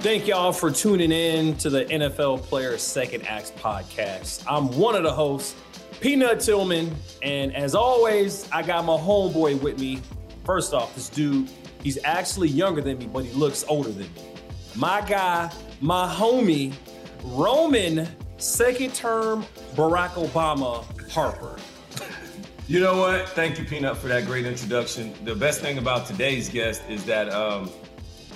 Thank y'all for tuning in to the NFL Players Second Acts podcast. I'm one of the hosts, Peanut Tillman, and as always, I got my homeboy with me. First off, this dude, he's actually younger than me, but he looks older than me. My guy, my homie, Roman, second term Barack Obama Harper. You know what? Thank you, Peanut, for that great introduction. The best thing about today's guest is that um,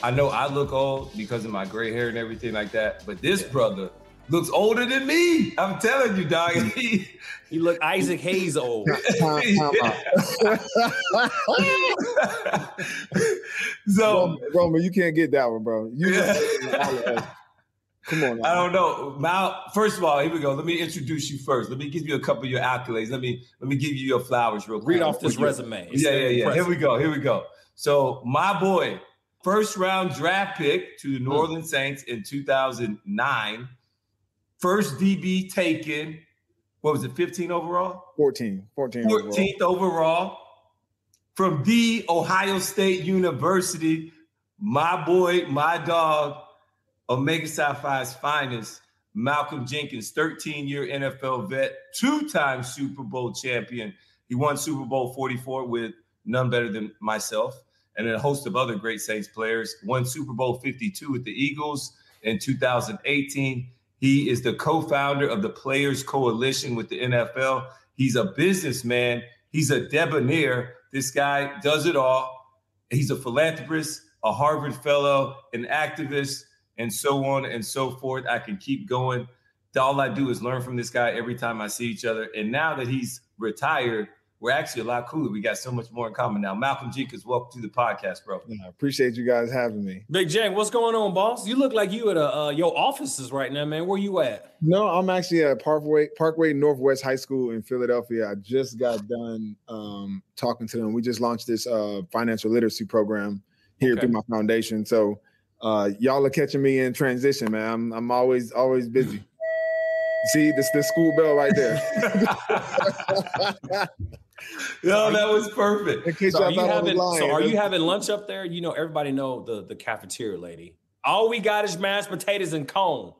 I know I look old because of my gray hair and everything like that, but this brother looks older than me. I'm telling you, dog. He, he look Isaac Hayes old. so Roman, Roman, you can't get that one, bro. You come on. Now. I don't know. Mal, first of all, here we go. Let me introduce you first. Let me give you a couple of your accolades. Let me let me give you your flowers real quick. Read off this resume. It's yeah, yeah, yeah. Here we go. Here we go. So my boy, first round draft pick to the Northern hmm. Saints in 2009. First DB taken. What was it? 15 overall? 14. 14 14th overall. overall. From the Ohio State University. My boy, my dog, Omega Psi Phi's finest, Malcolm Jenkins, 13 year NFL vet, two time Super Bowl champion. He won Super Bowl 44 with none better than myself and a host of other great Saints players. Won Super Bowl 52 with the Eagles in 2018. He is the co founder of the Players Coalition with the NFL. He's a businessman, he's a debonair. This guy does it all. He's a philanthropist, a Harvard fellow, an activist, and so on and so forth. I can keep going. All I do is learn from this guy every time I see each other. And now that he's retired, we're actually a lot cooler. We got so much more in common now. Malcolm Jenkins, welcome to the podcast, bro. Yeah, I appreciate you guys having me. Big Jack, what's going on, boss? You look like you at a, uh, your offices right now, man. Where you at? No, I'm actually at Parkway Parkway Northwest High School in Philadelphia. I just got done um, talking to them. We just launched this uh, financial literacy program here okay. through my foundation. So uh, y'all are catching me in transition, man. I'm I'm always always busy. See, this the school bell right there. no, that was perfect. So are, you having, so are you having lunch up there? You know, everybody know the the cafeteria lady. All we got is mashed potatoes and cone.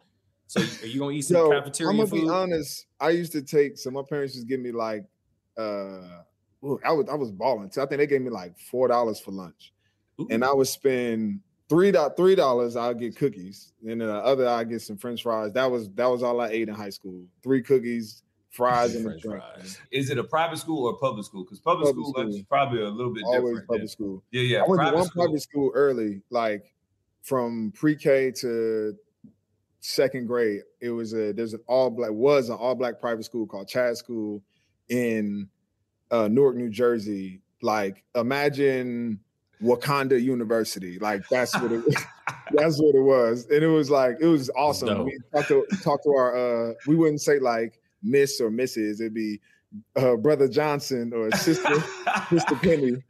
So are you gonna eat some so, cafeteria? I'm gonna food? be honest. I used to take. So my parents just give me like. uh I was I was balling. So I think they gave me like four dollars for lunch, Ooh. and I would spend three three dollars. I'll get cookies, and then the other I get some French fries. That was that was all I ate in high school. Three cookies, fries and a drink. Is it a private school or public school? Because public, public, school, school. is probably a little bit Always different. public school. Yeah, yeah. I went to one school. private school early, like from pre-K to second grade. It was a there's an all black was an all black private school called Chad School in uh, Newark, New Jersey. Like imagine Wakanda University. Like that's what it was. that's what it was. And it was like it was awesome. We talked to talk to our uh we wouldn't say like Miss or Mrs. It'd be uh, Brother Johnson or Sister Sister Penny.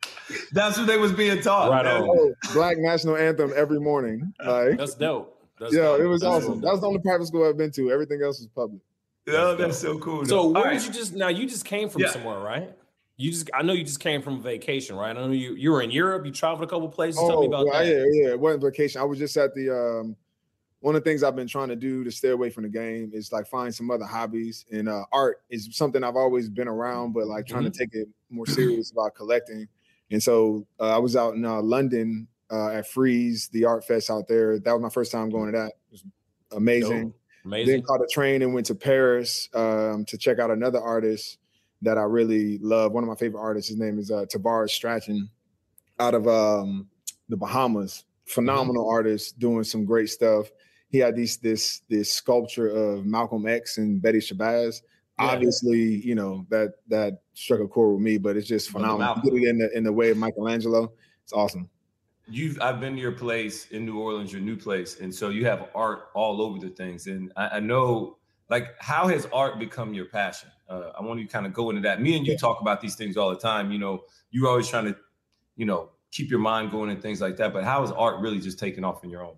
That's what they was being taught. Right on. Oh, Black national anthem every morning. Like that's dope. That's yeah, dope. it was that's awesome. That was the only private school I've been to. Everything else was public. Yeah, that's, that's so cool. So where did you just now? You just came from yeah. somewhere, right? You just I know you just came from vacation, right? I know you you were in Europe. You traveled a couple places. Oh, Tell me about well, that. Yeah, yeah. It wasn't vacation. I was just at the um one of the things I've been trying to do to stay away from the game is like find some other hobbies. And uh, art is something I've always been around, but like trying mm-hmm. to take it more serious about collecting. And so uh, I was out in uh, London uh, at Frieze, the art fest out there. That was my first time going to that. It was amazing. Amazing. Then caught a train and went to Paris um, to check out another artist that I really love. One of my favorite artists. His name is uh, Tavares Strachan out of um, the Bahamas. Phenomenal mm-hmm. artist doing some great stuff he had these this this sculpture of Malcolm X and Betty Shabazz. Yeah. Obviously, you know that that struck a chord with me, but it's just phenomenal. He did it in the in the way of Michelangelo. it's awesome. You've I've been to your place in New Orleans, your new place, and so you have art all over the things. And I, I know, like, how has art become your passion? Uh, I want you to kind of go into that. Me and you talk about these things all the time. You know, you're always trying to, you know, keep your mind going and things like that. But how has art really just taken off in your own?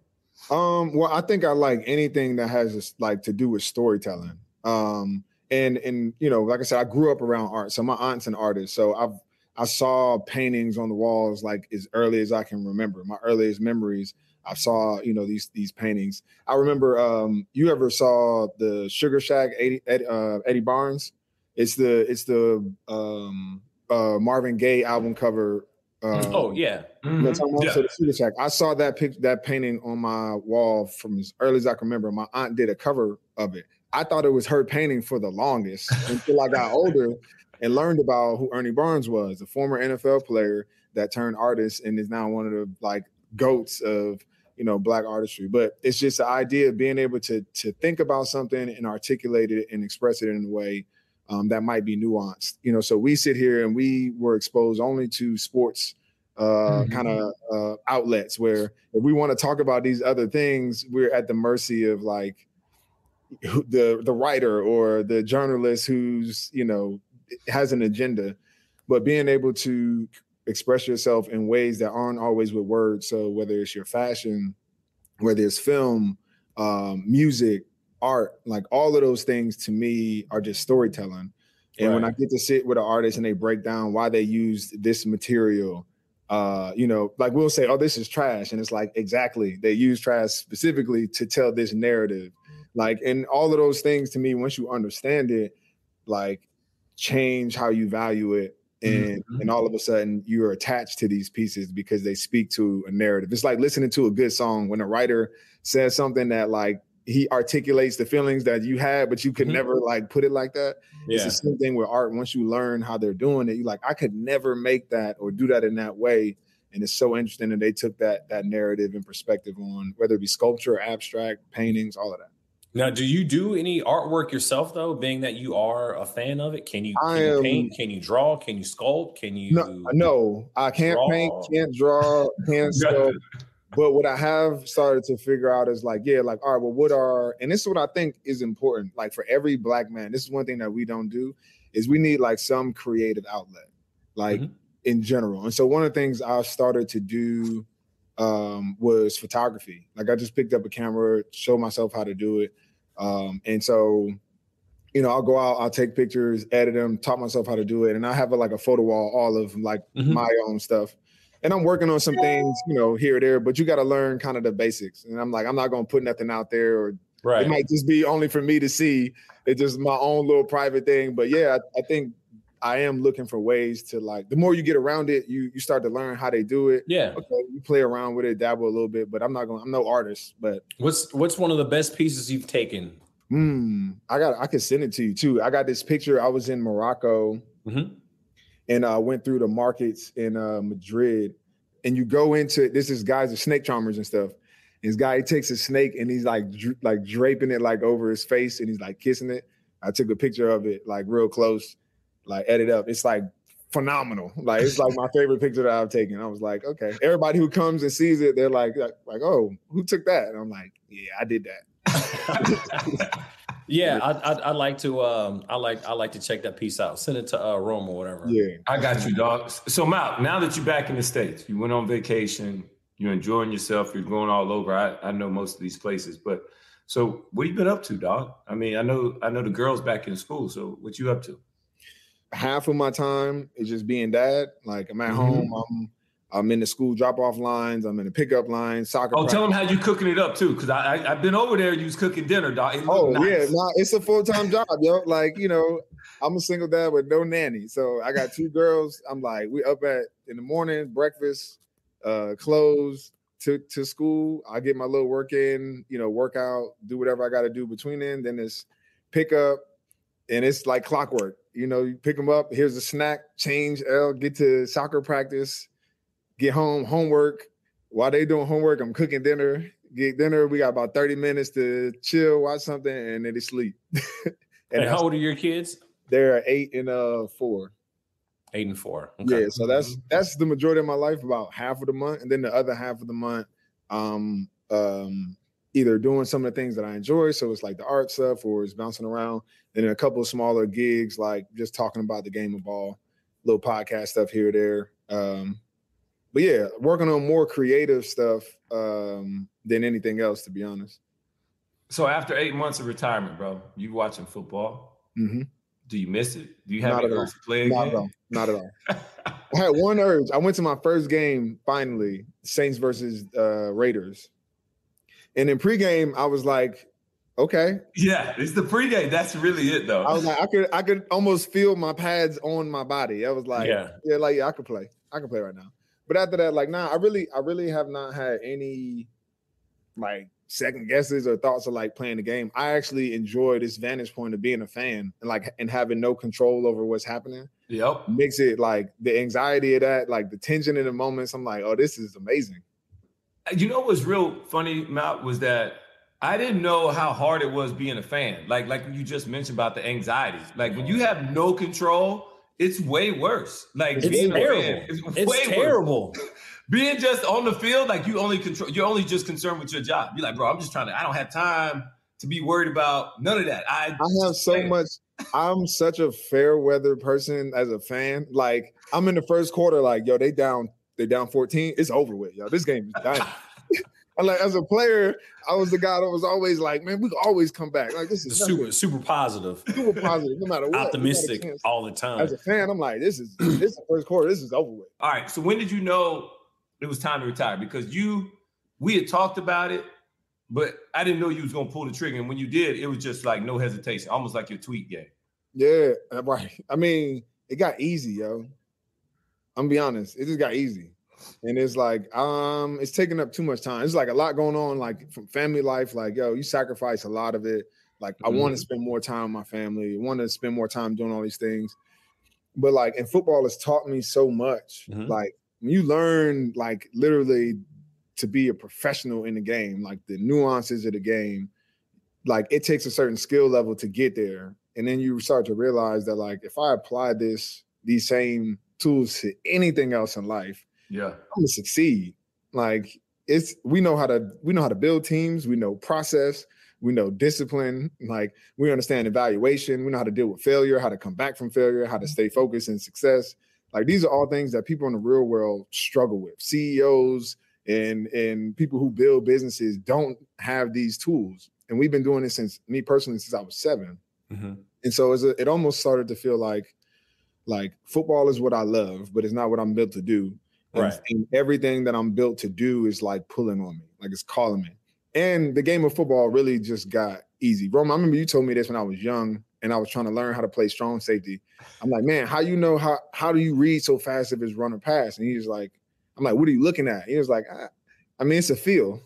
Um, well, I think I like anything that has this, like to do with storytelling. Um, and and you know, like I said, I grew up around art. So my aunt's an artist. So I've I saw paintings on the walls like as early as I can remember. My earliest memories, I saw you know these these paintings. I remember. Um, you ever saw the Sugar Shack Ernie uh, Ernie Barnes? It's the it's the um, uh, Marvin Gaye album cover. Um, oh yeah. you know what I'm about? Yeah. So the Sugar Shack. I saw that pic, that painting on my wall from as early as I can remember. My aunt did a cover of it. I thought it was her painting for the longest until I got older and learned about who Ernie Barnes was, a former NFL player that turned artist and is now one of the like goats of you know black artistry. But it's just the idea of being able to to think about something and articulate it and express it in a way um, that might be nuanced. You know, so we sit here and we were exposed only to sports uh, kind of uh, outlets where if we want to talk about these other things, we're at the mercy of like the the writer or the journalist who's you know has an agenda. But being able to express yourself in ways that aren't always with words. So whether it's your fashion, whether it's film, um, music, art, like all of those things to me are just storytelling. And when I get to sit with an artist and they break down why they used this material, uh, you know, like we'll say, "Oh, this is trash," and it's like exactly they use trash specifically to tell this narrative. Like, and all of those things to me, once you understand it, like change how you value it, and Mhm. and all of a sudden you're attached to these pieces because they speak to a narrative. It's like listening to a good song when a writer says something that like he articulates the feelings that you had, but you could Mhm. never like put it like that. It's the same thing with art. Once you learn how they're doing it, you like, I could never make that or do that in that way. And it's so interesting that they took that that narrative and perspective on whether it be sculpture, abstract, paintings, all of that. Now, do you do any artwork yourself though? Being that you are a fan of it, can you, can you paint? Can you draw? Can you sculpt? Can you? No, no, I can't paint, can't draw, can't sculpt. But what I have started to figure out is like, yeah, like, all right, well, what are, and this is what I think is important. Like for every black man, this is one thing that we don't do, is we need like some creative outlet, like Mhm. in general. And so one of the things I started to do um, was photography. Like I just picked up a camera, showed myself how to do it. Um, and so, you know, I'll go out, I'll take pictures, edit them, taught myself how to do it. And I have a, like a photo wall, all of like Mhm. my own stuff. And I'm working on some things, you know, here or there, but you got to learn kind of the basics. And I'm like, I'm not going to put nothing out there or Right. it might just be only for me to see. It's just my own little private thing. But yeah, I, I think I am looking for ways to like, the more you get around it, you you start to learn how they do it. yeah. Okay, you play around with it, dabble a little bit, but I'm not going, to, I'm no artist, but What's What's one of the best pieces you've taken? Hmm. I got. I could send it to you too. I got this picture. I was in Morocco Mhm. And I went through the markets in uh, Madrid. And you go into this is guys are snake charmers and stuff. And this guy he takes a snake and he's like dra- like draping it like over his face and he's like kissing it. I took a picture of it like real close, like edit up. It's like phenomenal. Like it's like my favorite picture that I've taken. I was like, okay. Everybody who comes and sees it, they're like, like, like, oh, who took that? And I'm like, yeah, I did that. Yeah, I, I I like to um I like I like to check that piece out. Send it to uh Rome or whatever. Yeah. I got you, dog. So, Mal, now that you're back in the States, you went on vacation, you're enjoying yourself, you're going all over. I, I know most of these places, but so what you been up to, dog? I mean, I know I know the girls back in school, so what you up to? half of my time is just being dad. Like I'm at Mhm. home, I'm I'm in the school drop off lines, I'm in the pickup lines, soccer. Oh, tell practice. them how you cooking it up too, because I, I I've been over there. You was cooking dinner, dog. Oh nice. yeah, nah, it's a full time job, yo. Like you know, I'm a single dad with no nanny, so I got two girls. I'm like, we up at in the morning, breakfast, uh, clothes to to school. I get my little work in, you know, workout, do whatever I got to do between then. Then it's pickup, and it's like clockwork. You know, you pick them up. Here's a snack, change, L, get to soccer practice, get home, homework. While they doing homework, I'm cooking dinner. Get dinner. We got about 30 minutes to chill, watch something, and then they sleep. And and how old are your kids? they're eight and uh four. Eight and four. Okay. Yeah, so that's that's the majority of my life, about half of the month, and then the other half of the month, um, um, either doing some of the things that I enjoy, so it's like the art stuff, or it's bouncing around, and then a couple of smaller gigs, like just talking about the game of ball, little podcast stuff here or there. Um, but yeah, working on more creative stuff um, than anything else, to be honest. So after eight months of retirement, bro, you watching football? Mm-hmm. Do you miss it? Do you have Not any urge to play again? Not at all. Not at all. I had one urge. I went to my first game finally, Saints versus uh, Raiders. And in pregame, I was like, okay. Yeah, it's the pregame. That's really it though. I was like, I could I could almost feel my pads on my body. I was like, yeah, yeah, like yeah, I could play. I can play right now. But after that, like, nah, I really, I really have not had any like second guesses or thoughts of like playing the game. I actually enjoy this vantage point of being a fan and like and having no control over what's happening. Yep. Makes it like the anxiety of that, like the tension in the moments. I'm like, oh, this is amazing. Uh, you know what's real funny, Mal, was that I didn't know how hard it was being a fan. Like, like you just mentioned about the anxiety. Like when you have no control, it's way worse. Like it's terrible. Fan, it's, it's terrible. being just on the field, like you only control, you're only just concerned with your job. You're like, bro, I'm just trying to. I don't have time to be worried about none of that. I I have so much. I'm such a fair weather person as a fan. Like I'm in the first quarter, like yo, they down, they down 14. It's over with, yo. This game is done. And like as a player, I was the guy that was always like, man, we can always come back. Like this is super, super positive, super positive, no matter what. Optimistic all the time. As a fan, I'm like, this is this is the first quarter. This is over with. All right. So when did you know it was time to retire because you we had talked about it, but I didn't know you was gonna pull the trigger. And when you did, it was just like no hesitation, almost like your tweet game. Yeah, right. I mean, it got easy, yo. I'm gonna be honest, it just got easy. And it's like, um, it's taking up too much time. It's like a lot going on, like from family life. Like, yo, you sacrifice a lot of it. Like, mm-hmm. I want to spend more time with my family, want to spend more time doing all these things. But like, and football has taught me so much. Mm-hmm. Like, you learn like literally to be a professional in the game, like the nuances of the game, like it takes a certain skill level to get there. And then you start to realize that like if I apply this, these same tools to anything else in life, yeah, I'm gonna succeed. Like it's we know how to we know how to build teams, we know process, we know discipline, like we understand evaluation, we know how to deal with failure, how to come back from failure, how to stay focused and success. Like these are all things that people in the real world struggle with. CEOs and and people who build businesses don't have these tools. And we've been doing this since me personally since I was 7 mm-hmm. And so a, it almost started to feel like like football is what I love, but it's not what I'm built to do. Right. and everything that I'm built to do is like pulling on me, like it's calling me. And the game of football really just got easy. Rome, I remember you told me this when I was young and I was trying to learn how to play strong safety. I'm like, man, how you know how how do you read so fast if it's run or pass? And he's like, I'm like, what are you looking at? He was like, I, I mean, it's a feel.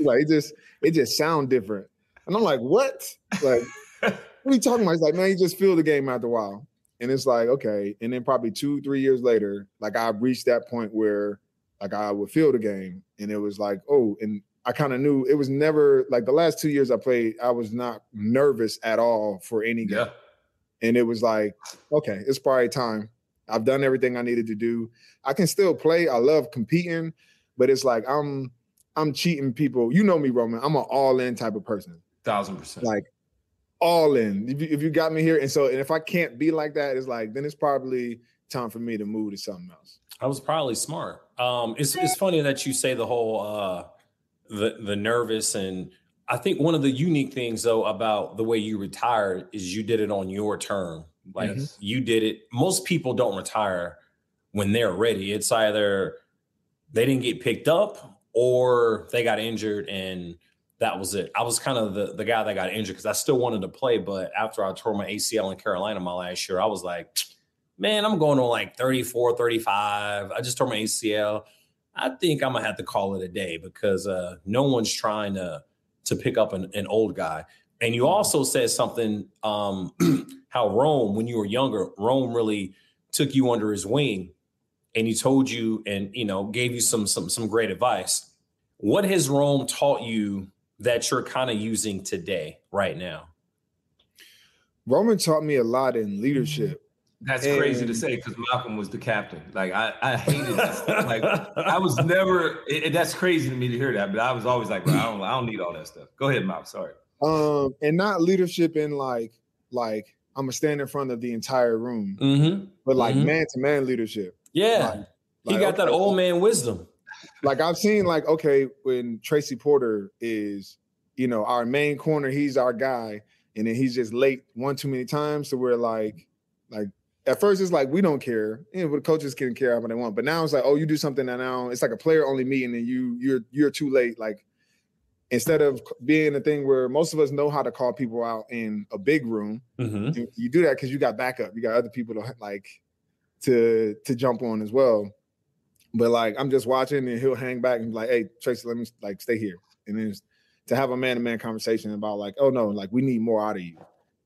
like it just it just sound different. And I'm like, what? Like, what are you talking about? He's like, man, you just feel the game after a while. And it's like, okay. And then probably two, three years later, like I reached that point where like I would feel the game. And it was like, oh, and I kind of knew it was never like the last two years I played, I was not nervous at all for any game. Yeah. And it was like, okay, it's probably time. I've done everything I needed to do. I can still play. I love competing, but it's like I'm I'm cheating people. You know me, Roman. I'm an all-in type of person. Thousand percent. Like all in. If you, if you got me here, and so and if I can't be like that, it's like then it's probably time for me to move to something else. I was probably smart. Um, it's it's funny that you say the whole uh the the nervous and I think one of the unique things though about the way you retired is you did it on your term. Like mm-hmm. you did it. Most people don't retire when they're ready. It's either they didn't get picked up or they got injured and that was it. I was kind of the, the guy that got injured because I still wanted to play, but after I tore my ACL in Carolina my last year, I was like, man, I'm going on like 34, 35. I just tore my ACL. I think I'm gonna have to call it a day because uh, no one's trying to to pick up an, an old guy. And you also said something um, how Rome, when you were younger, Rome really took you under his wing, and he told you and you know gave you some some some great advice. What has Rome taught you that you're kind of using today, right now? Roman taught me a lot in leadership That's And- crazy to say because Malcolm was the captain. Like I, I hated that. stuff. Like I was never. It, it- that's crazy to me to hear that, but I was always like, bro, I don't, I don't need all that stuff. Go ahead, Malcolm. Sorry. Um, and not leadership in like like I'm gonna stand in front of the entire room, Mm-hmm. but like man to man leadership. Yeah, Like- he like, got that old man wisdom. Like I've seen like okay when Tracy Porter is you know our main corner he's our guy and then he's just late one too many times so we're like like at first it's like we don't care you know, but coaches can care however they want but now it's like oh you do something that now it's like a player only meeting and you you're you're too late like instead of being a thing where most of us know how to call people out in a big room Mm-hmm. you, you do that because you got backup. You got other people to like to to jump on as well. But like I'm just watching and he'll hang back and be like, hey Tracy, let me like stay here. And then to have a man-to-man conversation about like, oh no, like we need more out of you.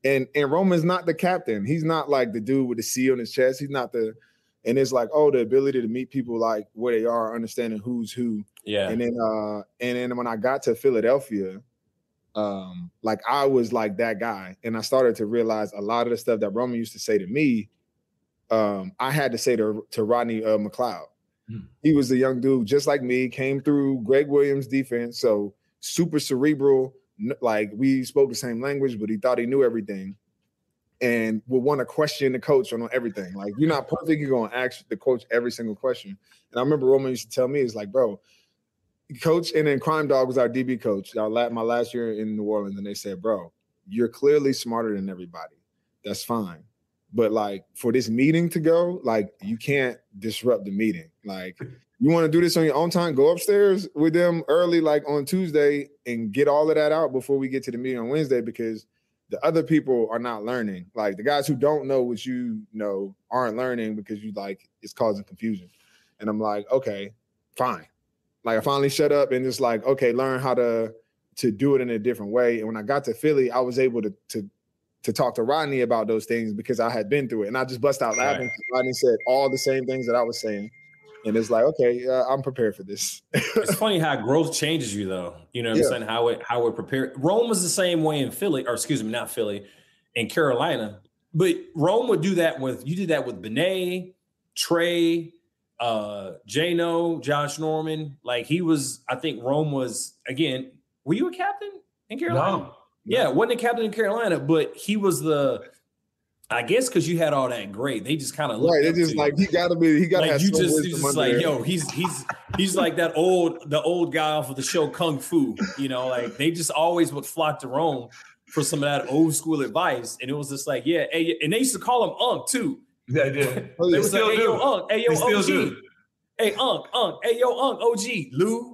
And and Roman's not the captain. He's not like the dude with the C on his chest. He's not the and it's like, oh, the ability to meet people like where they are, understanding who's who. Yeah, And then uh and then when I got to Philadelphia, um, like I was like that guy, and I started to realize a lot of the stuff that Roman used to say to me, um, I had to say to to Rodney uh, McLeod. He was a young dude just like me, came through Gregg Williams' defense, so super cerebral. Like we spoke the same language, but he thought he knew everything, and would want to question the coach on everything. Like you're not perfect, you're gonna ask the coach every single question. And I remember Roman used to tell me, "It's like, bro." coach and then crime dog was our db coach my last year in new orleans and they said bro you're clearly smarter than everybody that's fine but like for this meeting to go like you can't disrupt the meeting. Like you want to do this on your own time go upstairs with them early like on tuesday and get all of that out before we get to the meeting on wednesday because the other people are not learning. Like the guys who don't know what you know aren't learning because you like it's causing confusion. And i'm like okay fine. Like I finally shut up and just like, okay, learn how to to do it in a different way. And when I got to Philly, I was able to to to talk to Rodney about those things because I had been through it. And I just bust out laughing. Right. 'cause Rodney said all the same things that I was saying. And it's like, okay, uh, I'm prepared for this. it's funny how growth changes you, though. You know what I'm saying? How it how it prepared. Rome was the same way in Philly, or excuse me, not Philly, in Carolina. But Rome would do that with you did that with Bene, Tre, uh, Jano, Josh Norman. Like he was, I think Rome was again. Were you a captain in Carolina? No. Yeah, wasn't a captain in Carolina, but he was the. I guess because you had all that great, they just kind of right. It's just like he gotta be, he gotta like have you just, you just like there. yo he's he's he's like that old the old guy off of the show kung fu you know like they just always would flock to rome for some of that old school advice and it was just like yeah hey, and they used to call him unk too Yeah, I did. Oh, they was still like hey do. yo unk hey yo still og hey unk unk hey yo unk og lou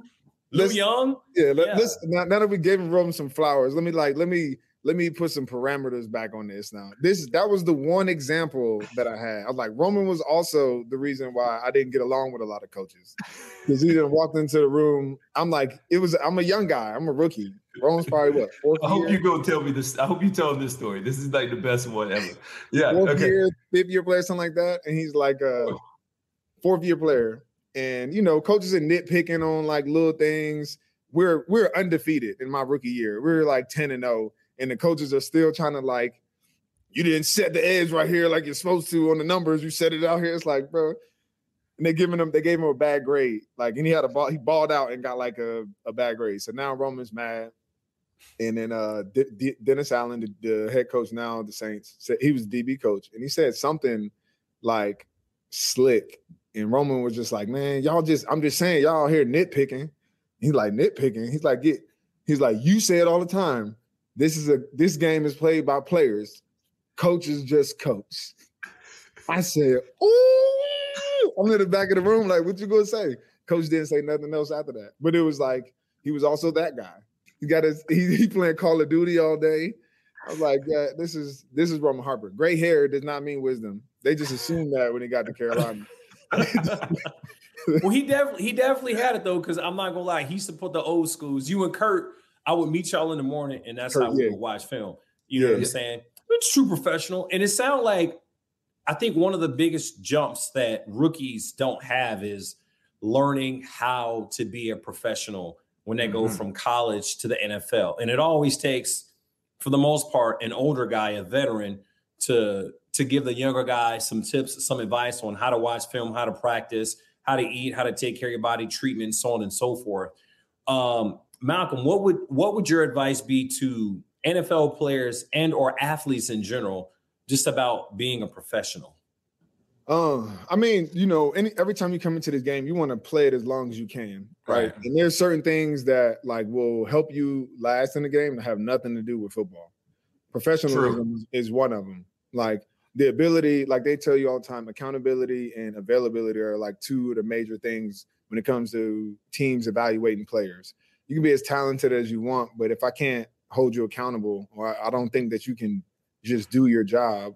lou Let's- young Yeah, let, Yeah. us now, now that we gave Roman some flowers, let me like let me let me put some parameters back on this now. This that was the one example that I had. I was like, Roman was also the reason why I didn't get along with a lot of coaches. Because he didn't walk into the room. I'm like, it was I'm a young guy, I'm a rookie. Roman's probably what fourth I hope year, you go tell me this. I hope you tell him this story. This is like the best one ever. Yeah. fourth Okay. year, fifth year player, something like that. And he's like a fourth year player. And you know, coaches are nitpicking on like little things. We're we're undefeated in my rookie year. We're like 10 and 0. And the coaches are still trying to like, you didn't set the edge right here like you're supposed to on the numbers. You set it out here. It's like, bro. And they giving him, they gave him a bad grade. Like, and he had a ball, he balled out and got like a, a bad grade. So now Roman's mad. And then uh D- D- Dennis Allen, the, the head coach now of the Saints, said he was DB coach, and he said something like slick. And Roman was just like, "Man, y'all just I'm just saying y'all here nitpicking." He's like nitpicking. He's like, "Get." He's like, "You say it all the time. This is a this game is played by players. Coaches just coach." I said, "Ooh!" I'm in the back of the room, like, "What you gonna say?" Coach didn't say nothing else after that, but it was like he was also that guy. He got his he, he playing Call of Duty all day. I was like, yeah, this is this is Roman Harper. Gray hair does not mean wisdom. They just assumed that when he got to Carolina. well, he definitely he definitely had it though, because I'm not gonna lie, he used to put the old schools. You and Kurt, I would meet y'all in the morning, and that's Kurt, how we yeah. would watch film. You know Yeah. what I'm saying? It's true professional, and it sounded like I think one of the biggest jumps that rookies don't have is learning how to be a professional when they go Mhm. from college to the NFL, and it always takes, for the most part, an older guy, a veteran, to to give the younger guys some tips, some advice on how to watch film, how to practice, how to eat, how to take care of your body, treatment, so on and so forth. Um, Malcolm, what would what would your advice be to NFL players and or athletes in general, just about being a professional? Uh, I mean, you know, any every time you come into this game, you want to play it as long as you can, right? right? And there's certain things that like will help you last in the game that have nothing to do with football. Professionalism True. is one of them. Like the ability, like they tell you all the time, accountability and availability are like two of the major things when it comes to teams evaluating players. You can be as talented as you want, but if I can't hold you accountable, or I don't think that you can just do your job,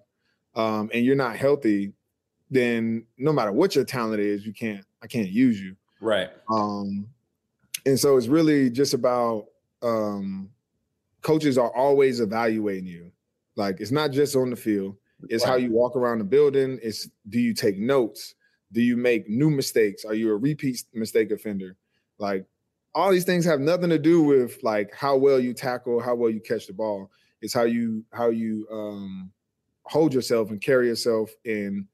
um, and you're not healthy, then no matter what your talent is, you can't. I can't use you. Right. Um, and so it's really just about um, coaches are always evaluating you. Like it's not just on the field. It's right. how you walk around the building. It's do you take notes? Do you make new mistakes? Are you a repeat mistake offender? Like all these things have nothing to do with like how well you tackle, how well you catch the ball. It's how you how you um, hold yourself and carry yourself and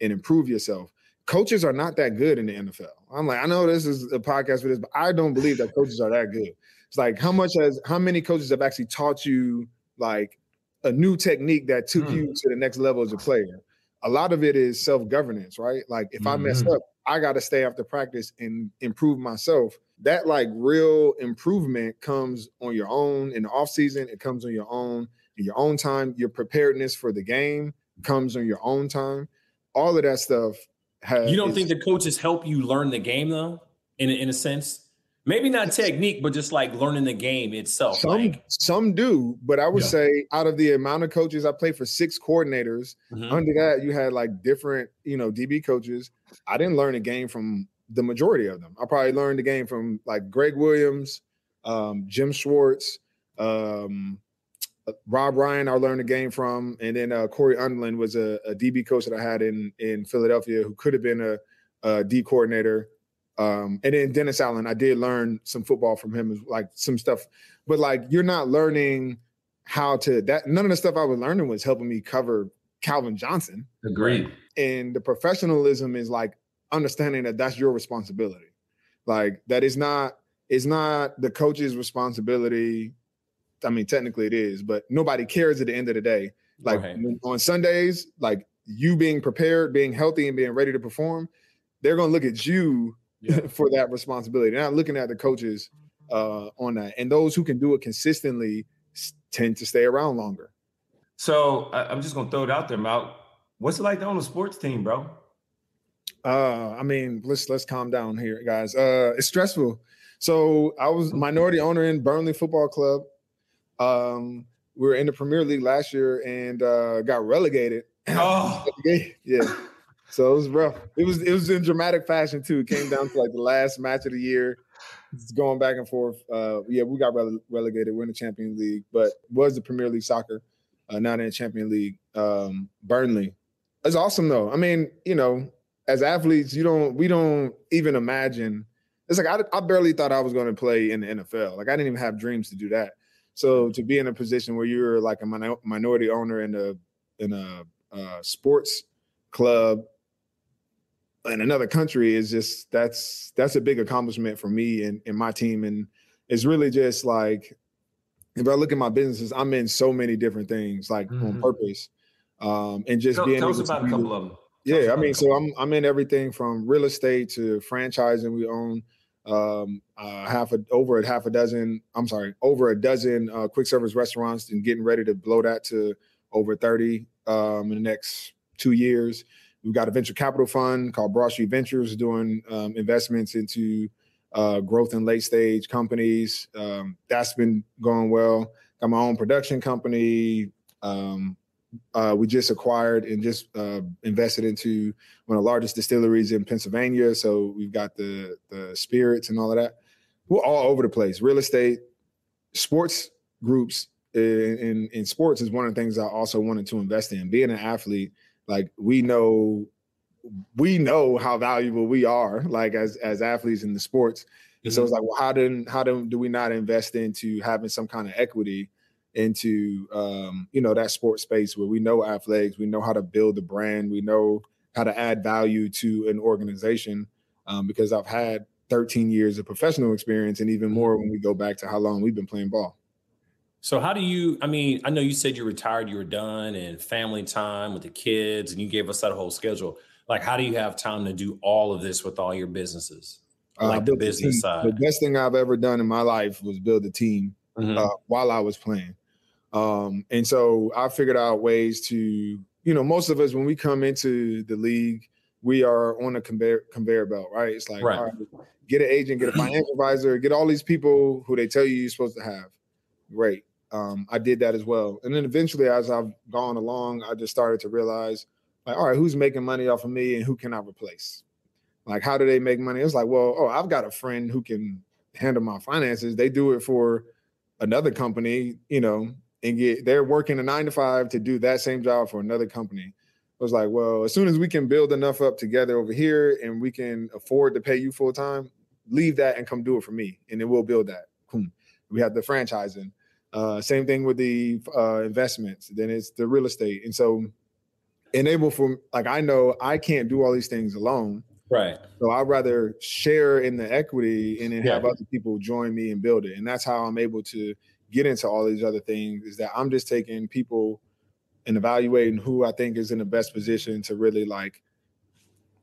and improve yourself. Coaches are not that good in the NFL. I'm like, I know this is a podcast for this, but I don't believe that coaches are that good. It's like how much has how many coaches have actually taught you like a new technique that took mm. you to the next level as a player. A lot of it is self-governance, right? Like if mm-hmm. I mess mm-hmm. up, I got to stay after practice and improve myself. That like real improvement comes on your own in the off season. It comes on your own in your own time. Your preparedness for the game comes on your own time. All of that stuff. Has, you don't think the coaches help you learn the game though, in in a sense? Maybe not technique, but just like learning the game itself. Some like. some do, but I would yeah. say out of the amount of coaches I played for six coordinators, mm-hmm. under that you had like different, you know, DB coaches. I didn't learn a game from the majority of them. I probably learned the game from like Gregg Williams, um, Jim Schwartz, um, uh, Rob Ryan. I learned the game from, and then uh, Cory Undlin was a, a, DB coach that I had in in Philadelphia who could have been a, a D coordinator. Um, and then Dennis Allen, I did learn some football from him, like some stuff. But like, you're not learning how to that. None of the stuff I was learning was helping me cover Calvin Johnson. Agreed. And the professionalism is like understanding that that's your responsibility. Like that is not it's not the coach's responsibility. I mean, technically it is, but nobody cares at the end of the day. Like right. on Sundays, like you being prepared, being healthy, and being ready to perform, they're gonna look at you yeah. for that responsibility. They're not looking at the coaches uh, on that, and those who can do it consistently tend to stay around longer. So I'm just gonna throw it out there, Mal. What's it like to own a sports team, bro? Uh, I mean, let's let's calm down here, guys. Uh, it's stressful. So I was minority owner in Burnley Football Club. Um, we were in the Premier League last year and uh, got relegated. Oh, yeah. So it was rough. It was it was in dramatic fashion too. It came down to like the last match of the year. It's going back and forth. Uh, yeah, we got rele- relegated. We're in the Champions League, but was the Premier League soccer, uh, not in the Champion League. Um, Burnley. It's awesome though. I mean, you know, as athletes, you don't we don't even imagine. It's like I, I barely thought I was going to play in the NFL. Like I didn't even have dreams to do that. So to be in a position where you're like a min- minority owner in a in a uh, sports club in another country is just that's that's a big accomplishment for me and, and my team and it's really just like if I look at my businesses, I'm in so many different things like mm-hmm. on purpose. Um, and just tell, being tell us about a couple of them. Yeah, I mean, so I'm I'm in everything from real estate to franchising. We own um, uh, half a over a half a dozen. I'm sorry, over a dozen uh, quick service restaurants, and getting ready to blow that to over 30 um, in the next two years. We've got a venture capital fund called Broad Street Ventures doing um, investments into uh, growth in late stage companies. Um, that's been going well. Got my own production company. Um, uh, we just acquired and just uh, invested into one of the largest distilleries in Pennsylvania. So we've got the the spirits and all of that. We're all over the place. Real estate, sports groups in, in, in sports is one of the things I also wanted to invest in. Being an athlete like we know we know how valuable we are like as as athletes in the sports and mm-hmm. so it's like well how do how do, do we not invest into having some kind of equity into um, you know that sports space where we know athletics, we know how to build a brand, we know how to add value to an organization. Um, because I've had 13 years of professional experience, and even more when we go back to how long we've been playing ball. So how do you? I mean, I know you said you retired, you were done, and family time with the kids, and you gave us that whole schedule. Like, how do you have time to do all of this with all your businesses, Uh, like the business The side? The best thing I've ever done in my life was build a team Mhm. uh, while I was playing. Um, and so I figured out ways to, you know, most of us when we come into the league, we are on a conveyor conveyor belt, right? It's like right, get an agent, get a financial advisor, get all these people who they tell you you're supposed to have. Great. Um, I did that as well. And then eventually, as I've gone along, I just started to realize, like, all right, who's making money off of me and who can I replace? Like, how do they make money? It's like, well, oh, I've got a friend who can handle my finances. They do it for another company, you know, and get they're working a nine to five to do that same job for another company. I was like, well, as soon as we can build enough up together over here and we can afford to pay you full time, leave that and come do it for me, and then we'll build that. We have the franchising. Uh, same thing with the uh, investments. Then it's the real estate, and so enable for like I know I can't do all these things alone. Right. So I'd rather share in the equity and then have other people join me and build it. And that's how I'm able to get into all these other things is that I'm just taking people and evaluating who I think is in the best position to really like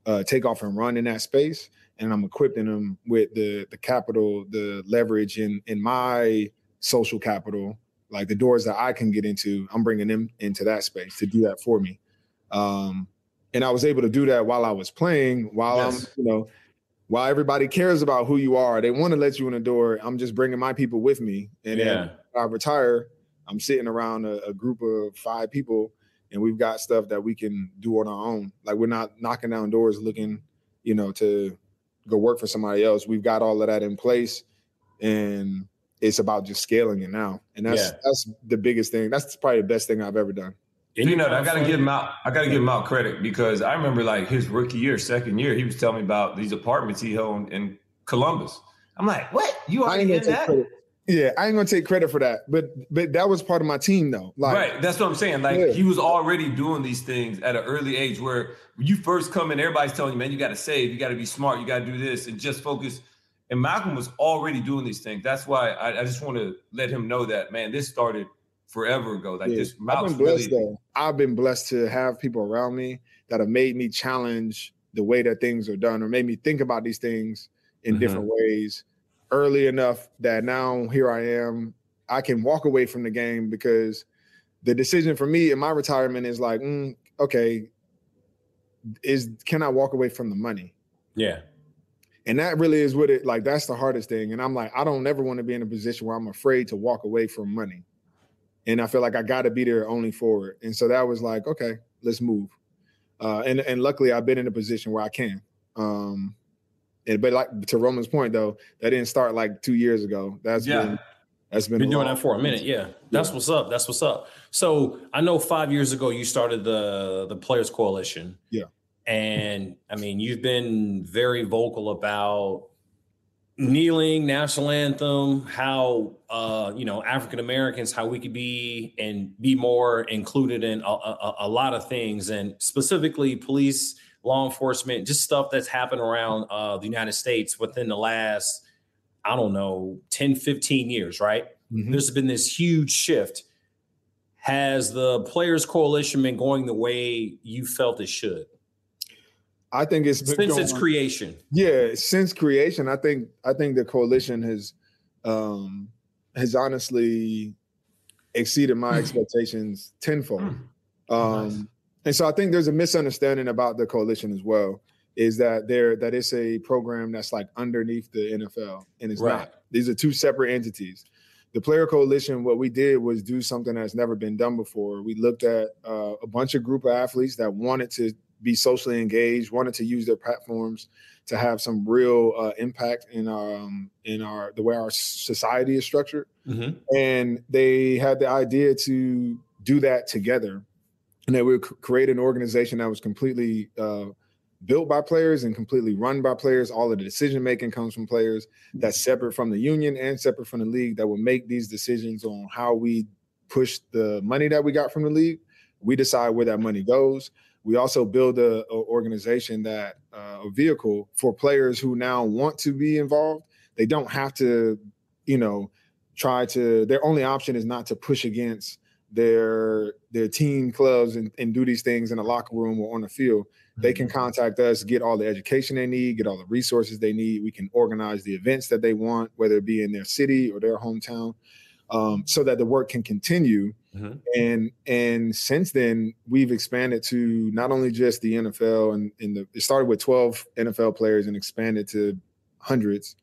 uh, take off and run in that space. And I'm equipping them with the the capital, the leverage in in my social capital, like the doors that I can get into. I'm bringing them into that space to do that for me. Um, and I was able to do that while I was playing, while Yes. I'm, you know, while everybody cares about who you are, they want to let you in the door. I'm just bringing my people with me, and Yeah. then I retire. I'm sitting around a, a group of five people, and we've got stuff that we can do on our own. Like we're not knocking down doors looking, you know, to go work for somebody else. We've got all of that in place, and it's about just scaling it now. And that's Yeah. that's the biggest thing. That's probably the best thing I've ever done. And You know, I gotta give him out. I gotta give him out credit because I remember like his rookie year, second year, he was telling me about these apartments he owned in Columbus. I'm like, what? You already take that? credit. Yeah, I ain't gonna take credit for that, but but that was part of my team though. Like, right. That's what I'm saying. Like Yeah. he was already doing these things at an early age where when you first come in, everybody's telling you, man, you gotta save, you gotta be smart, you gotta do this, and just focus. And Malcolm was already doing these things. That's why I, I just want to let him know that, man, this started forever ago. Like Yeah. this I've Malcolm's been blessed really though. I've been blessed to have people around me that have made me challenge the way that things are done or made me think about these things in Mhm. different ways early enough that now here I am. I can walk away from the game because the decision for me in my retirement is like, mm, okay, is can I walk away from the money? Yeah. And that really is what it like. That's the hardest thing. And I'm like, I don't ever want to be in a position where I'm afraid to walk away from money. And I feel like I got to be there only for it. And so that was like, okay, let's move. Uh, and and luckily, I've been in a position where I can. Um, and but like to Roman's point though, that didn't start like two years ago. That's Yeah. been that's been, Been doing that for a minute. Yeah. That's what's up. That's what's up. So I know five years ago you started the the Players Coalition. Yeah. And I mean, you've been very vocal about kneeling, national anthem, how uh, you know, African Americans, how we could be and be more included in a, a, a lot of things, and specifically police, law enforcement, just stuff that's happened around uh, the United States within the last, I don't know, 10, 15 years, right? Mhm. there's been this huge shift. Has the Players Coalition been going the way you felt it should I think it's been since its creation? Yeah, since creation, I think I think the coalition has um has honestly exceeded my expectations tenfold. Um and so I think there's a misunderstanding about the coalition as well. Is that there that it's a program that's like underneath the NFL and it's Right. not. These are two separate entities. The player coalition, what we did was do something that's never been done before. We looked at uh, a bunch of group of athletes that wanted to be socially engaged, wanted to use their platforms to have some real uh, impact in our um, in our the way our society is structured. Mm-hmm. And they had the idea to do that together, and they would create an organization that was completely uh, built by players and completely run by players. All of the decision making comes from players. That's separate from the union and separate from the league. That would make these decisions on how we push the money that we got from the league. We decide where that money goes. We also build a, a organization that uh, a vehicle for players who now want to be involved. They don't have to, you know, try to. Their only option is not to push against their their team clubs and, and do these things in the locker room or on the field. They can mm-hmm. contact us, get all the education they need, get all the resources they need. We can organize the events that they want, whether it be in their city or their hometown, um, so that the work can continue. Mm-hmm. And and since then, we've expanded to not only just the NFL and in the it started with 12 NFL players and expanded to hundreds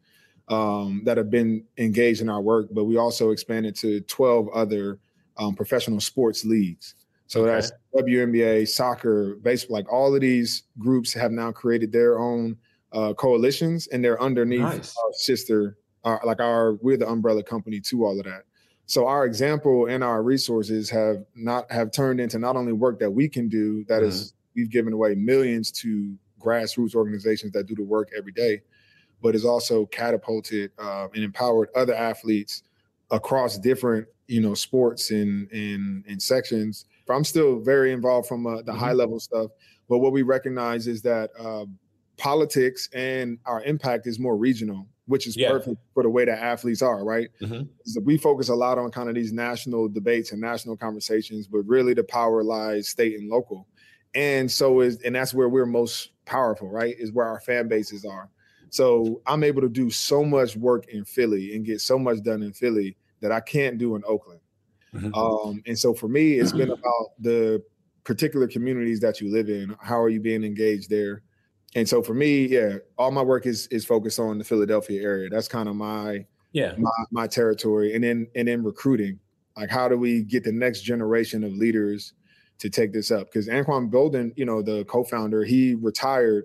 um, that have been engaged in our work, but we also expanded to 12 other um, professional sports leagues. So okay. that's WNBA, soccer, baseball. Like all of these groups have now created their own uh, coalitions, and they're underneath nice. our sister, our, like our we're the umbrella company to all of that. So our example and our resources have not have turned into not only work that we can do that mm-hmm. is we've given away millions to grassroots organizations that do the work every day, but has also catapulted uh, and empowered other athletes across different you know sports and and and sections. I'm still very involved from uh, the mm-hmm. high level stuff, but what we recognize is that uh, politics and our impact is more regional, which is yeah. perfect for the way that athletes are. Right? Mm-hmm. So we focus a lot on kind of these national debates and national conversations, but really the power lies state and local, and so is and that's where we're most powerful. Right? Is where our fan bases are. So I'm able to do so much work in Philly and get so much done in Philly that I can't do in Oakland. Mm-hmm. Um, and so for me, it's been about the particular communities that you live in. How are you being engaged there? And so for me, yeah, all my work is is focused on the Philadelphia area. That's kind of my yeah my, my territory. And then and then recruiting, like how do we get the next generation of leaders to take this up? Because Anquan Boldin, you know, the co-founder, he retired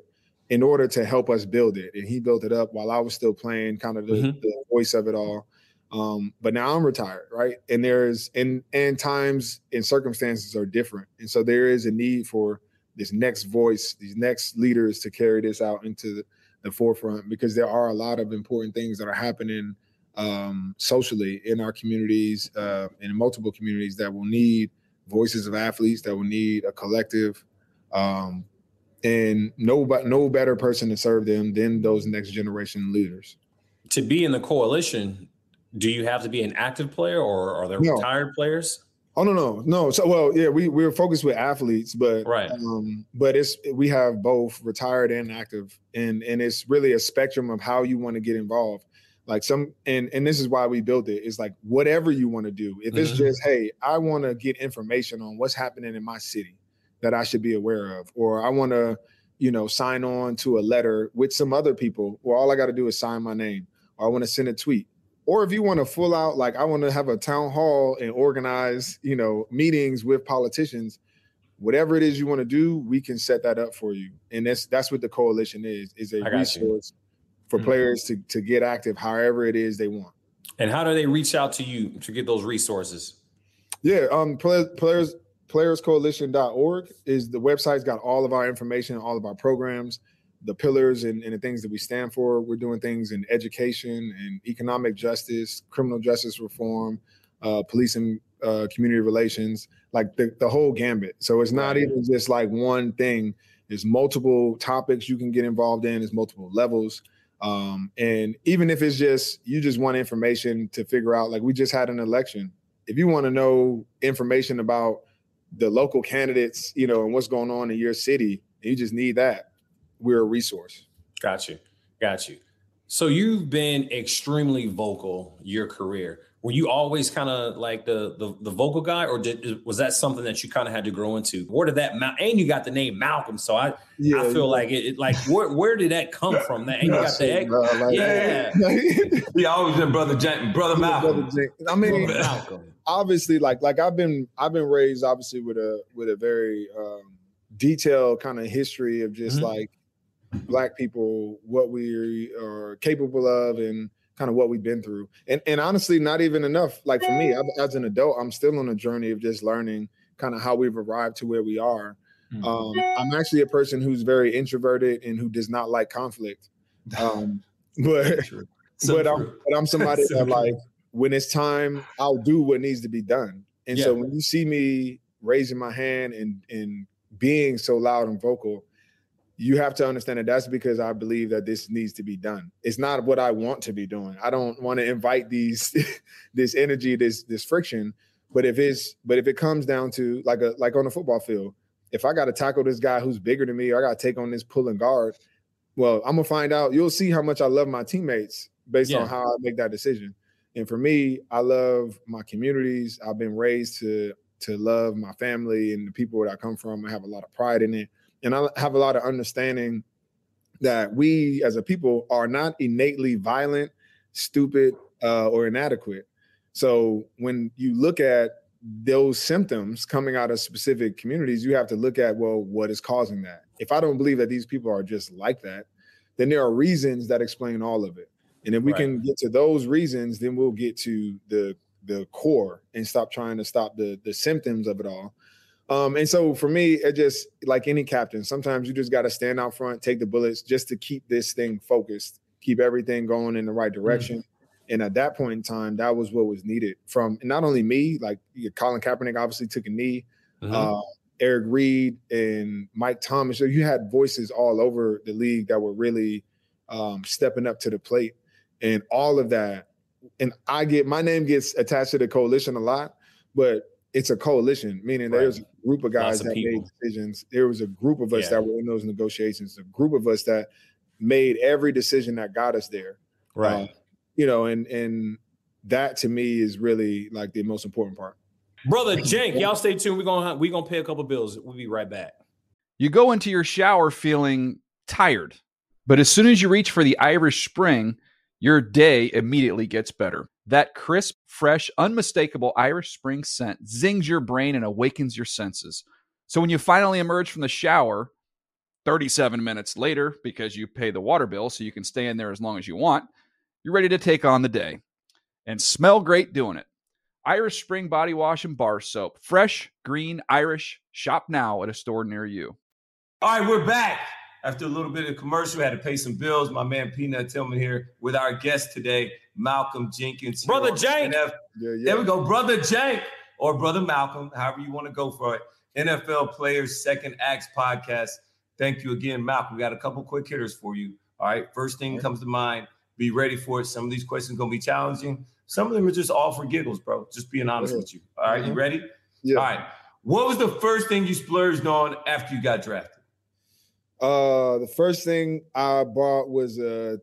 in order to help us build it, and he built it up while I was still playing kind of the, mm-hmm. the voice of it all. Um, but now I'm retired, right? And there's and and times and circumstances are different, and so there is a need for this next voice, these next leaders to carry this out into the, forefront because there are a lot of important things that are happening um, socially in our communities uh, in multiple communities that will need voices of athletes that will need a collective um, and no no better person to serve them than those next generation leaders to be in the coalition do you have to be an active player or are there no. retired players? Oh no, no, no. So well, yeah, we we're focused with athletes, but right. Um, but it's we have both retired and active, and and it's really a spectrum of how you want to get involved. Like some, and and this is why we built it. It's like whatever you want to do. If it's mm-hmm. just hey, I want to get information on what's happening in my city that I should be aware of, or I want to, you know, sign on to a letter with some other people. Well, all I got to do is sign my name, or I want to send a tweet or if you want to full out like i want to have a town hall and organize you know meetings with politicians whatever it is you want to do we can set that up for you and that's that's what the coalition is is a resource you. for mm-hmm. players to to get active however it is they want and how do they reach out to you to get those resources yeah um players playerscoalition.org is the website's got all of our information all of our programs the pillars and, and, the things that we stand for. We're doing things in education and economic justice, criminal justice reform, uh, police and uh, community relations, like the, the whole gambit. So it's not even just like one thing. There's multiple topics you can get involved in. There's multiple levels. Um, and even if it's just you just want information to figure out, like we just had an election. If you want to know information about the local candidates, you know, and what's going on in your city, you just need that we're a resource. Got you. Got you. So you've been extremely vocal your career. Were you always kind of like the, the, the vocal guy, or did was that something that you kind of had to grow into? Where did that and you got the name Malcolm, so I yeah, I feel yeah. like it, like where where did that come from? That and you got the egg, like, yeah. he always been brother Jan- brother Malcolm. Brother I mean, Malcolm. Obviously, like like I've been I've been raised obviously with a with a very um, detailed kind of history of just mm-hmm. like black people what we are capable of and kind of what we've been through. And and honestly not even enough like for me as an adult i'm still on a journey of just learning kind of how we've arrived to where we are. Mm-hmm. um, i'm actually a person who's very introverted and who does not like conflict. Um, but so but, I'm, but I'm somebody so that like when it's time i'll do what needs to be done. And Yeah. so when you see me raising my hand and and being so loud and vocal, you have to understand that that's because I believe that this needs to be done. It's not what I want to be doing. I don't want to invite these this energy, this this friction. But if it's but if it comes down to like a like on a football field, if I got to tackle this guy who's bigger than me, or I got to take on this pulling guard, well, I'm gonna find out. You'll see how much I love my teammates based Yeah. on how I make that decision. And for me, I love my communities. I've been raised to to love my family and the people that I come from. I have a lot of pride in it, and I have a lot of understanding that we as a people are not innately violent, stupid, uh, or inadequate. So when you look at those symptoms coming out of specific communities, you have to look at well, what is causing that? If I don't believe that these people are just like that, then there are reasons that explain all of it. And if we Right. can get to those reasons, then we'll get to the the core and stop trying to stop the the symptoms of it all. Um, and so for me, it just like any captain, sometimes you just got to stand out front, take the bullets just to keep this thing focused, keep everything going in the right direction. And at that point in time, that was what was needed from not only me, like Colin Kaepernick obviously took a knee, Mhm. uh, Eric Reid and Mike Thomas. So you had voices all over the league that were really um, stepping up to the plate, and all of that. And I get my name gets attached to the coalition a lot, but it's a coalition, meaning Right. there's a group of guys Lots of that made decisions. There was a group of us Yeah. that were in those negotiations, a group of us that made every decision that got us there right. uh, you know, and and that to me is really like the most important part. Brother Jank, y'all stay tuned. We're gonna we're gonna pay a couple bills. We'll be right back. You go into your shower feeling tired, but as soon as you reach for the Irish Spring, your day immediately gets better. That crisp, fresh, unmistakable Irish Spring scent zings your brain and awakens your senses. So when you finally emerge from the shower, 37 minutes later, because you pay the water bill so you can stay in there as long as you want, you're ready to take on the day and smell great doing it. Irish Spring Body Wash and Bar Soap. Fresh, green, Irish. Shop now at a store near you. All right, we're back. After a little bit of commercial, we had to pay some bills. My man Peanut Tillman here with our guest today, Malcolm Jenkins. Brother on Jank. NF Yeah, yeah. There we go, Brother Jank or Brother Malcolm, however you want to go for it. NFL Players Second Acts podcast. Thank you again, Malcolm. We got a couple quick hitters for you. All right. First thing comes to mind. Be ready for it. Some of these questions going to be challenging. Some of them are just all for giggles, bro. Just being honest Mhm. with you. All right, you Mhm. ready? Yeah. All right. What was the first thing you splurged on after you got drafted? Uh, the first thing I bought was a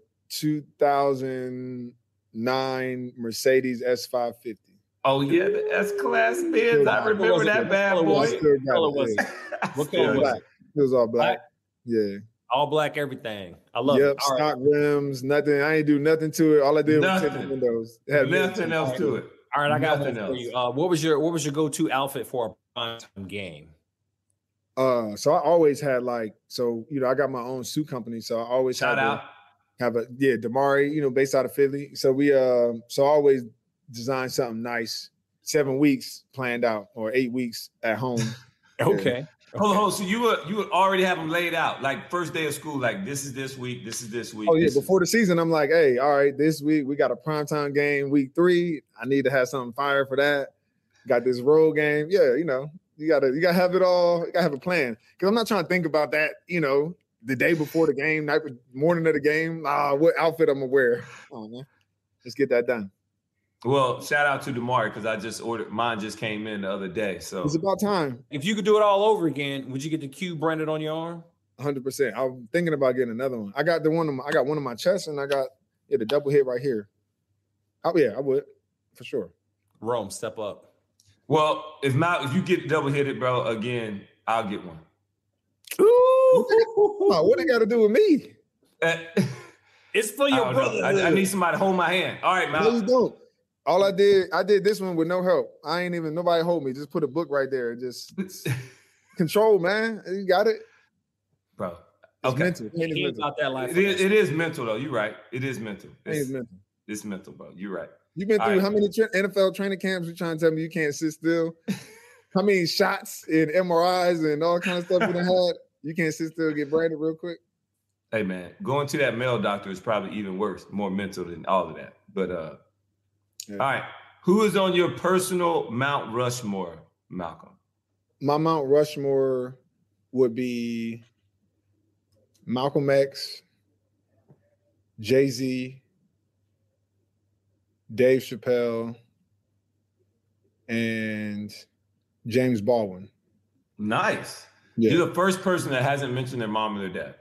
2009 Mercedes S550. Oh yeah, the S class Benz. I remember was it? that bad boy. was it? Still got color was yeah. What color was Black. it? It was all black. Yeah. All black, everything. I love yep. it. All right. Stock rims. Nothing. I ain't do nothing to it. All I did was tint the Nothing. windows. Had Nothing else to it. All right, I got Nothing one for else. you. Uh, what was your what was your go to outfit for a prime time game? Uh, so I always had like, so you know, I got my own suit company, so I always Shout had to out. Have a yeah, Damari, you know, based out of Philly. So we uh, so I always design something nice. Seven weeks planned out, or eight weeks at home. Okay. Hold on, hold on. So you were you would already have them laid out, like first day of school, like this is this week, this is this week. Oh yeah, before the season, I'm like, hey, all right, this week we got a primetime game, week three. I need to have something fire for that. Got this road game. Yeah, you know, you gotta you gotta have it all. You gotta have a plan. Cause I'm not trying to think about that, you know, the day before the game, night morning of the game. Ah, what outfit I'm gonna wear. Oh man. Let's get that done. Well, shout out to Demar because I just ordered mine just came in the other day. So It's about time. If you could do it all over again, would you get the Q branded on your arm? 100. percent I'm thinking about getting another one. I got the one. On my, I got one on my chest, and I got yeah the double hit right here. Oh yeah, I would for sure. Rome, step up. well, if Mal, if you get double hitted, bro, again, I'll get one. Oh, what it got to do with me? Uh, It's for your don't brother. I, I need somebody to hold my hand. All right, No, you don't. All I did, I did this one with no help. I ain't even nobody hold me. Just put a book right there. And just control, man. You got it. bro. It's Okay. mental. Pain is ain't mental. about that life. It is, it is mental though. You're right. It is mental. Pain is It's, mental. it's mental, bro. You're right. You've been through right. how many tra- NFL training camps? You trying to tell me you can't sit still? how many shots and MRIs and all kind of stuff you had? You can't sit still and get branded real quick. Hey man, going to that male doctor is probably even worse, more mental than all of that. But uh Yeah. all right. Who is on your personal Mount Rushmore, Malcolm? My Mount Rushmore would be Malcolm X, Jay Z, Dave Chappelle, and James Baldwin. Nice. Yeah. You're the first person that hasn't mentioned their mom or their dad.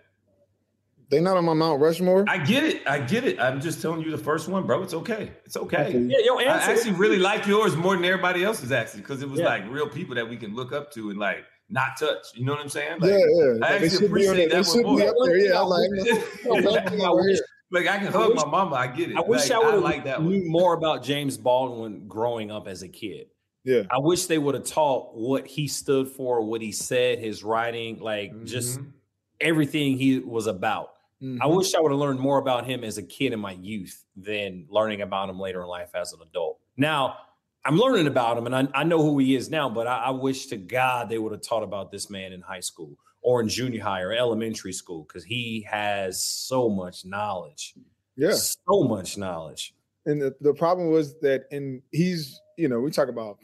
They not on my Mount Rushmore. I get it. I get it. I'm just telling you the first one, bro. It's okay. It's okay. Okay. Yeah, your I actually really like yours more than everybody else's actually because it was Yeah. like real people that we can look up to and like not touch. You know what I'm saying? Like, yeah, yeah. I They actually should be on appreciate there. They that should one be more. up there. Yeah, I'm like, no, no, like, nothing over here. I can I hug wish- my mama. I get it. I wish Like, I would have like that knew one. more about James Baldwin growing up as a kid. Yeah. I wish they would have taught what he stood for, what he said, his writing, like just Mhm. everything he was about. I Mhm. wish I would have learned more about him as a kid in my youth than learning about him later in life as an adult. Now, I'm learning about him and I, I know who he is now, but I, I wish to God they would have taught about this man in high school or in junior high or elementary school because he has so much knowledge. Yeah. So much knowledge. And the, the problem was that, and he's, you know, we talk about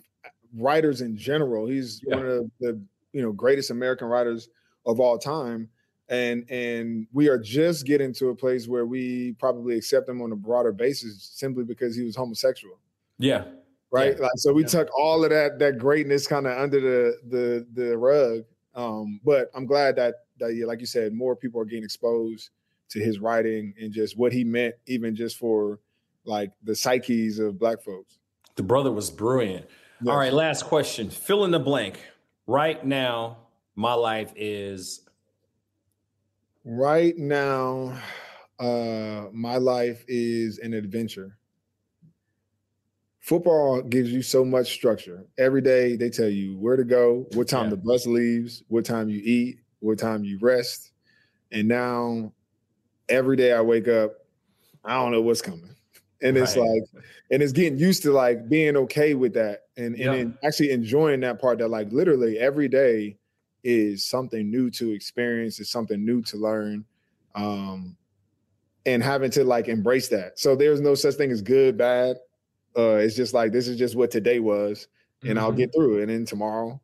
writers in general. He's Yeah. one of the, you know, greatest American writers of all time. And and we are just getting to a place where we probably accept him on a broader basis simply because he was homosexual. Yeah. Right. Yeah. Like so we Yeah. took all of that that greatness kind of under the the the rug. Um, but I'm glad that that yeah, like you said, more people are getting exposed to his writing and just what he meant, even just for like the psyches of black folks. The brother was brilliant. Yeah. All right, last question. Fill in the blank. Right now, my life is Right now, uh, my life is an adventure. Football gives you so much structure. Every day they tell you where to go, what time Yeah. the bus leaves, what time you eat, what time you rest. And now every day I wake up, I don't know what's coming. And it's Right. like, and it's getting used to like being okay with that and, and Yeah. then actually enjoying that part that like literally every day is something new to experience, is something new to learn. Um, and having to like embrace that. So there's no such thing as good, bad. Uh, it's just like this is just what today was, and I'll Mhm. get through it. And then tomorrow,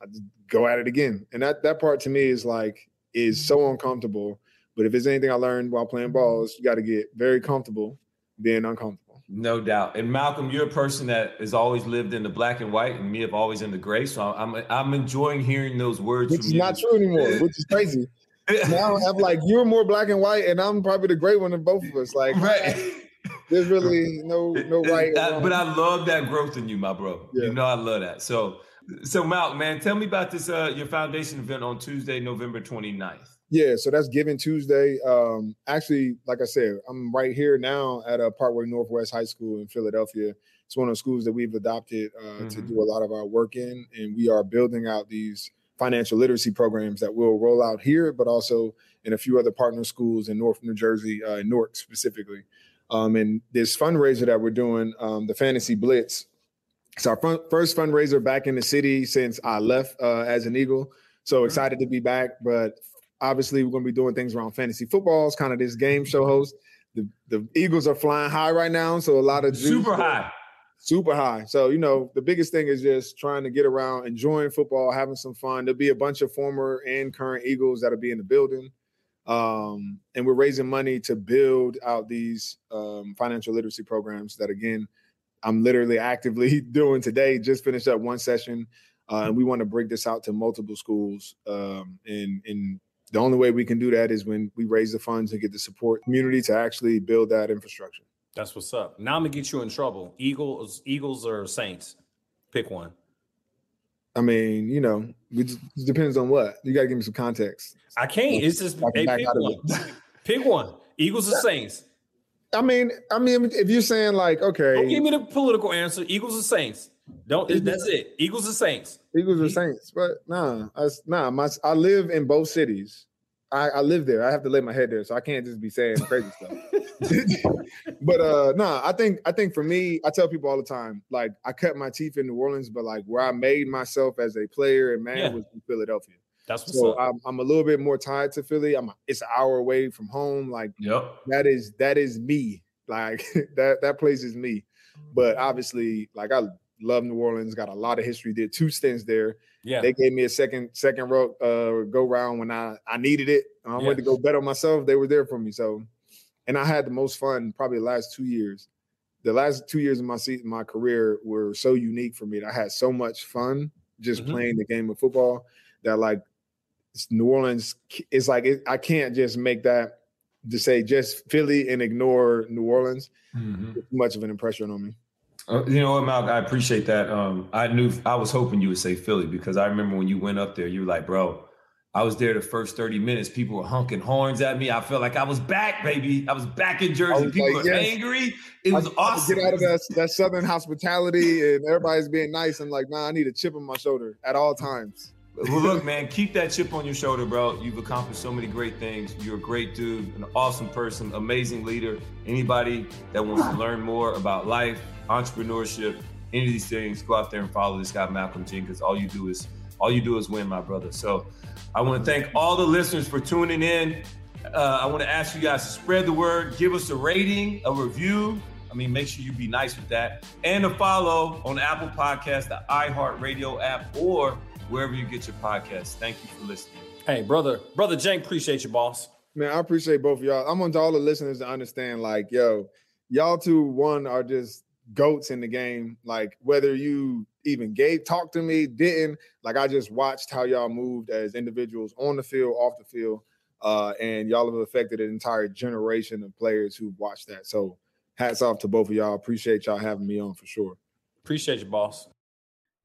I just go at it again. And that that part to me is like is so uncomfortable. But if there's anything I learned while playing balls, you got to get very comfortable being uncomfortable. No doubt. And Malcolm, you're a person that has always lived in the black and white, and me have always in the gray. So I'm I'm enjoying hearing those words Which is you. not true anymore, which is crazy. Now I'm like you're more black and white, and I'm probably the gray one of both of us. Like right. there's really no no right. I- but I love that growth in you, my bro. Yeah. You know I love that. So so Malcolm, man, tell me about this uh your foundation event on Tuesday, November 29th. Yeah, so that's Giving Tuesday. Um, actually, like I said, I'm right here now at a Parkway Northwest High School in Philadelphia. It's one of the schools that we've adopted uh, to Mhm. do a lot of our work in, and we are building out these financial literacy programs that will roll out here, but also in a few other partner schools in North New Jersey, uh, in Newark specifically. Um, and this fundraiser that we're doing, um, the Fantasy Blitz, it's our fun- first fundraiser back in the city since I left uh, as an Eagle. So excited to be back, but obviously we're going to be doing things around fantasy football. It's kind of this game show host. The the Eagles are flying high right now, so a lot of Super high. super high. So you know the biggest thing is just trying to get around, enjoying football, having some fun. There'll be a bunch of former and current Eagles that'll be in the building, um, and we're raising money to build out these um, financial literacy programs. That again, I'm literally actively doing today. Just finished up one session, uh, and we want to break this out to multiple schools. Um, and and the only way we can do that is when we raise the funds and get the support community to actually build that infrastructure. that's what's up. Now I'm gonna get you in trouble. Eagles, Eagles or Saints? Pick one. I mean, you know, it depends on what. You got to give me some context. I can't. It's just hey, pick one. pick one. Eagles or Saints? I mean, I mean, if you're saying like, Don't give me the political answer. Eagles or Saints? Don't. That's it. Eagles or Saints? Eagles or Saints, but nah, I, nah. My, I live in both cities. I, I live there. I have to lay my head there, so I can't just be saying crazy stuff. but uh nah, I think I think for me, I tell people all the time, like I cut my teeth in New Orleans, but like where I made myself as a player and man Yeah. was in Philadelphia. That's what's So up. I'm, I'm a little bit more tied to Philly. I'm it's an hour away from home. Like Yep. that is that is me. Like that that place is me. But obviously, like I love New Orleans, got a lot of history. Did two stints there. Yeah. They gave me a second second row uh, go round when I I needed it. I Yeah. wanted to go bet on myself. They were there for me. So, and I had the most fun probably the last two years. The last two years of my season, my career were so unique for me. That I had so much fun just Mhm. playing the game of football that like it's New Orleans. It's like it, I can't just make that to say just Philly and ignore New Orleans. Mhm. Much of an impression on me. Uh, you know what, Malcolm? I appreciate that. Um, I knew I was hoping you would say Philly because I remember when you went up there, you were like, bro, I was there the first 30 minutes. People were honking horns at me. I felt like I was back, baby. I was back in Jersey. People like, were yes. angry. It was to awesome. Get out of that, that southern hospitality and everybody's being nice. and like, nah, I need a chip on my shoulder at all times. Well, look, man, keep that chip on your shoulder, bro. You've accomplished so many great things. You're a great dude, an awesome person, amazing leader. Anybody that wants to learn more about life, entrepreneurship, any of these things, go out there and follow this guy, Malcolm Jenkins. All you do is all you do is win, my brother. So I want to thank all the listeners for tuning in. Uh, I want to ask you guys to spread the word, give us a rating, a review. I mean, make sure you be nice with that. And a follow on Apple Podcast, the iHeartRadio app, or wherever you get your podcast. Thank you for listening. Hey, brother, brother Jank, appreciate you, boss. Man, I appreciate both of y'all. I want all the listeners to understand, like, yo, y'all two, one, are just goats in the game. Like, whether you even gave talk to me, didn't, like, I just watched how y'all moved as individuals on the field, off the field. Uh, and y'all have affected an entire generation of players who watched that. So hats off to both of y'all. Appreciate y'all having me on for sure. Appreciate you, boss.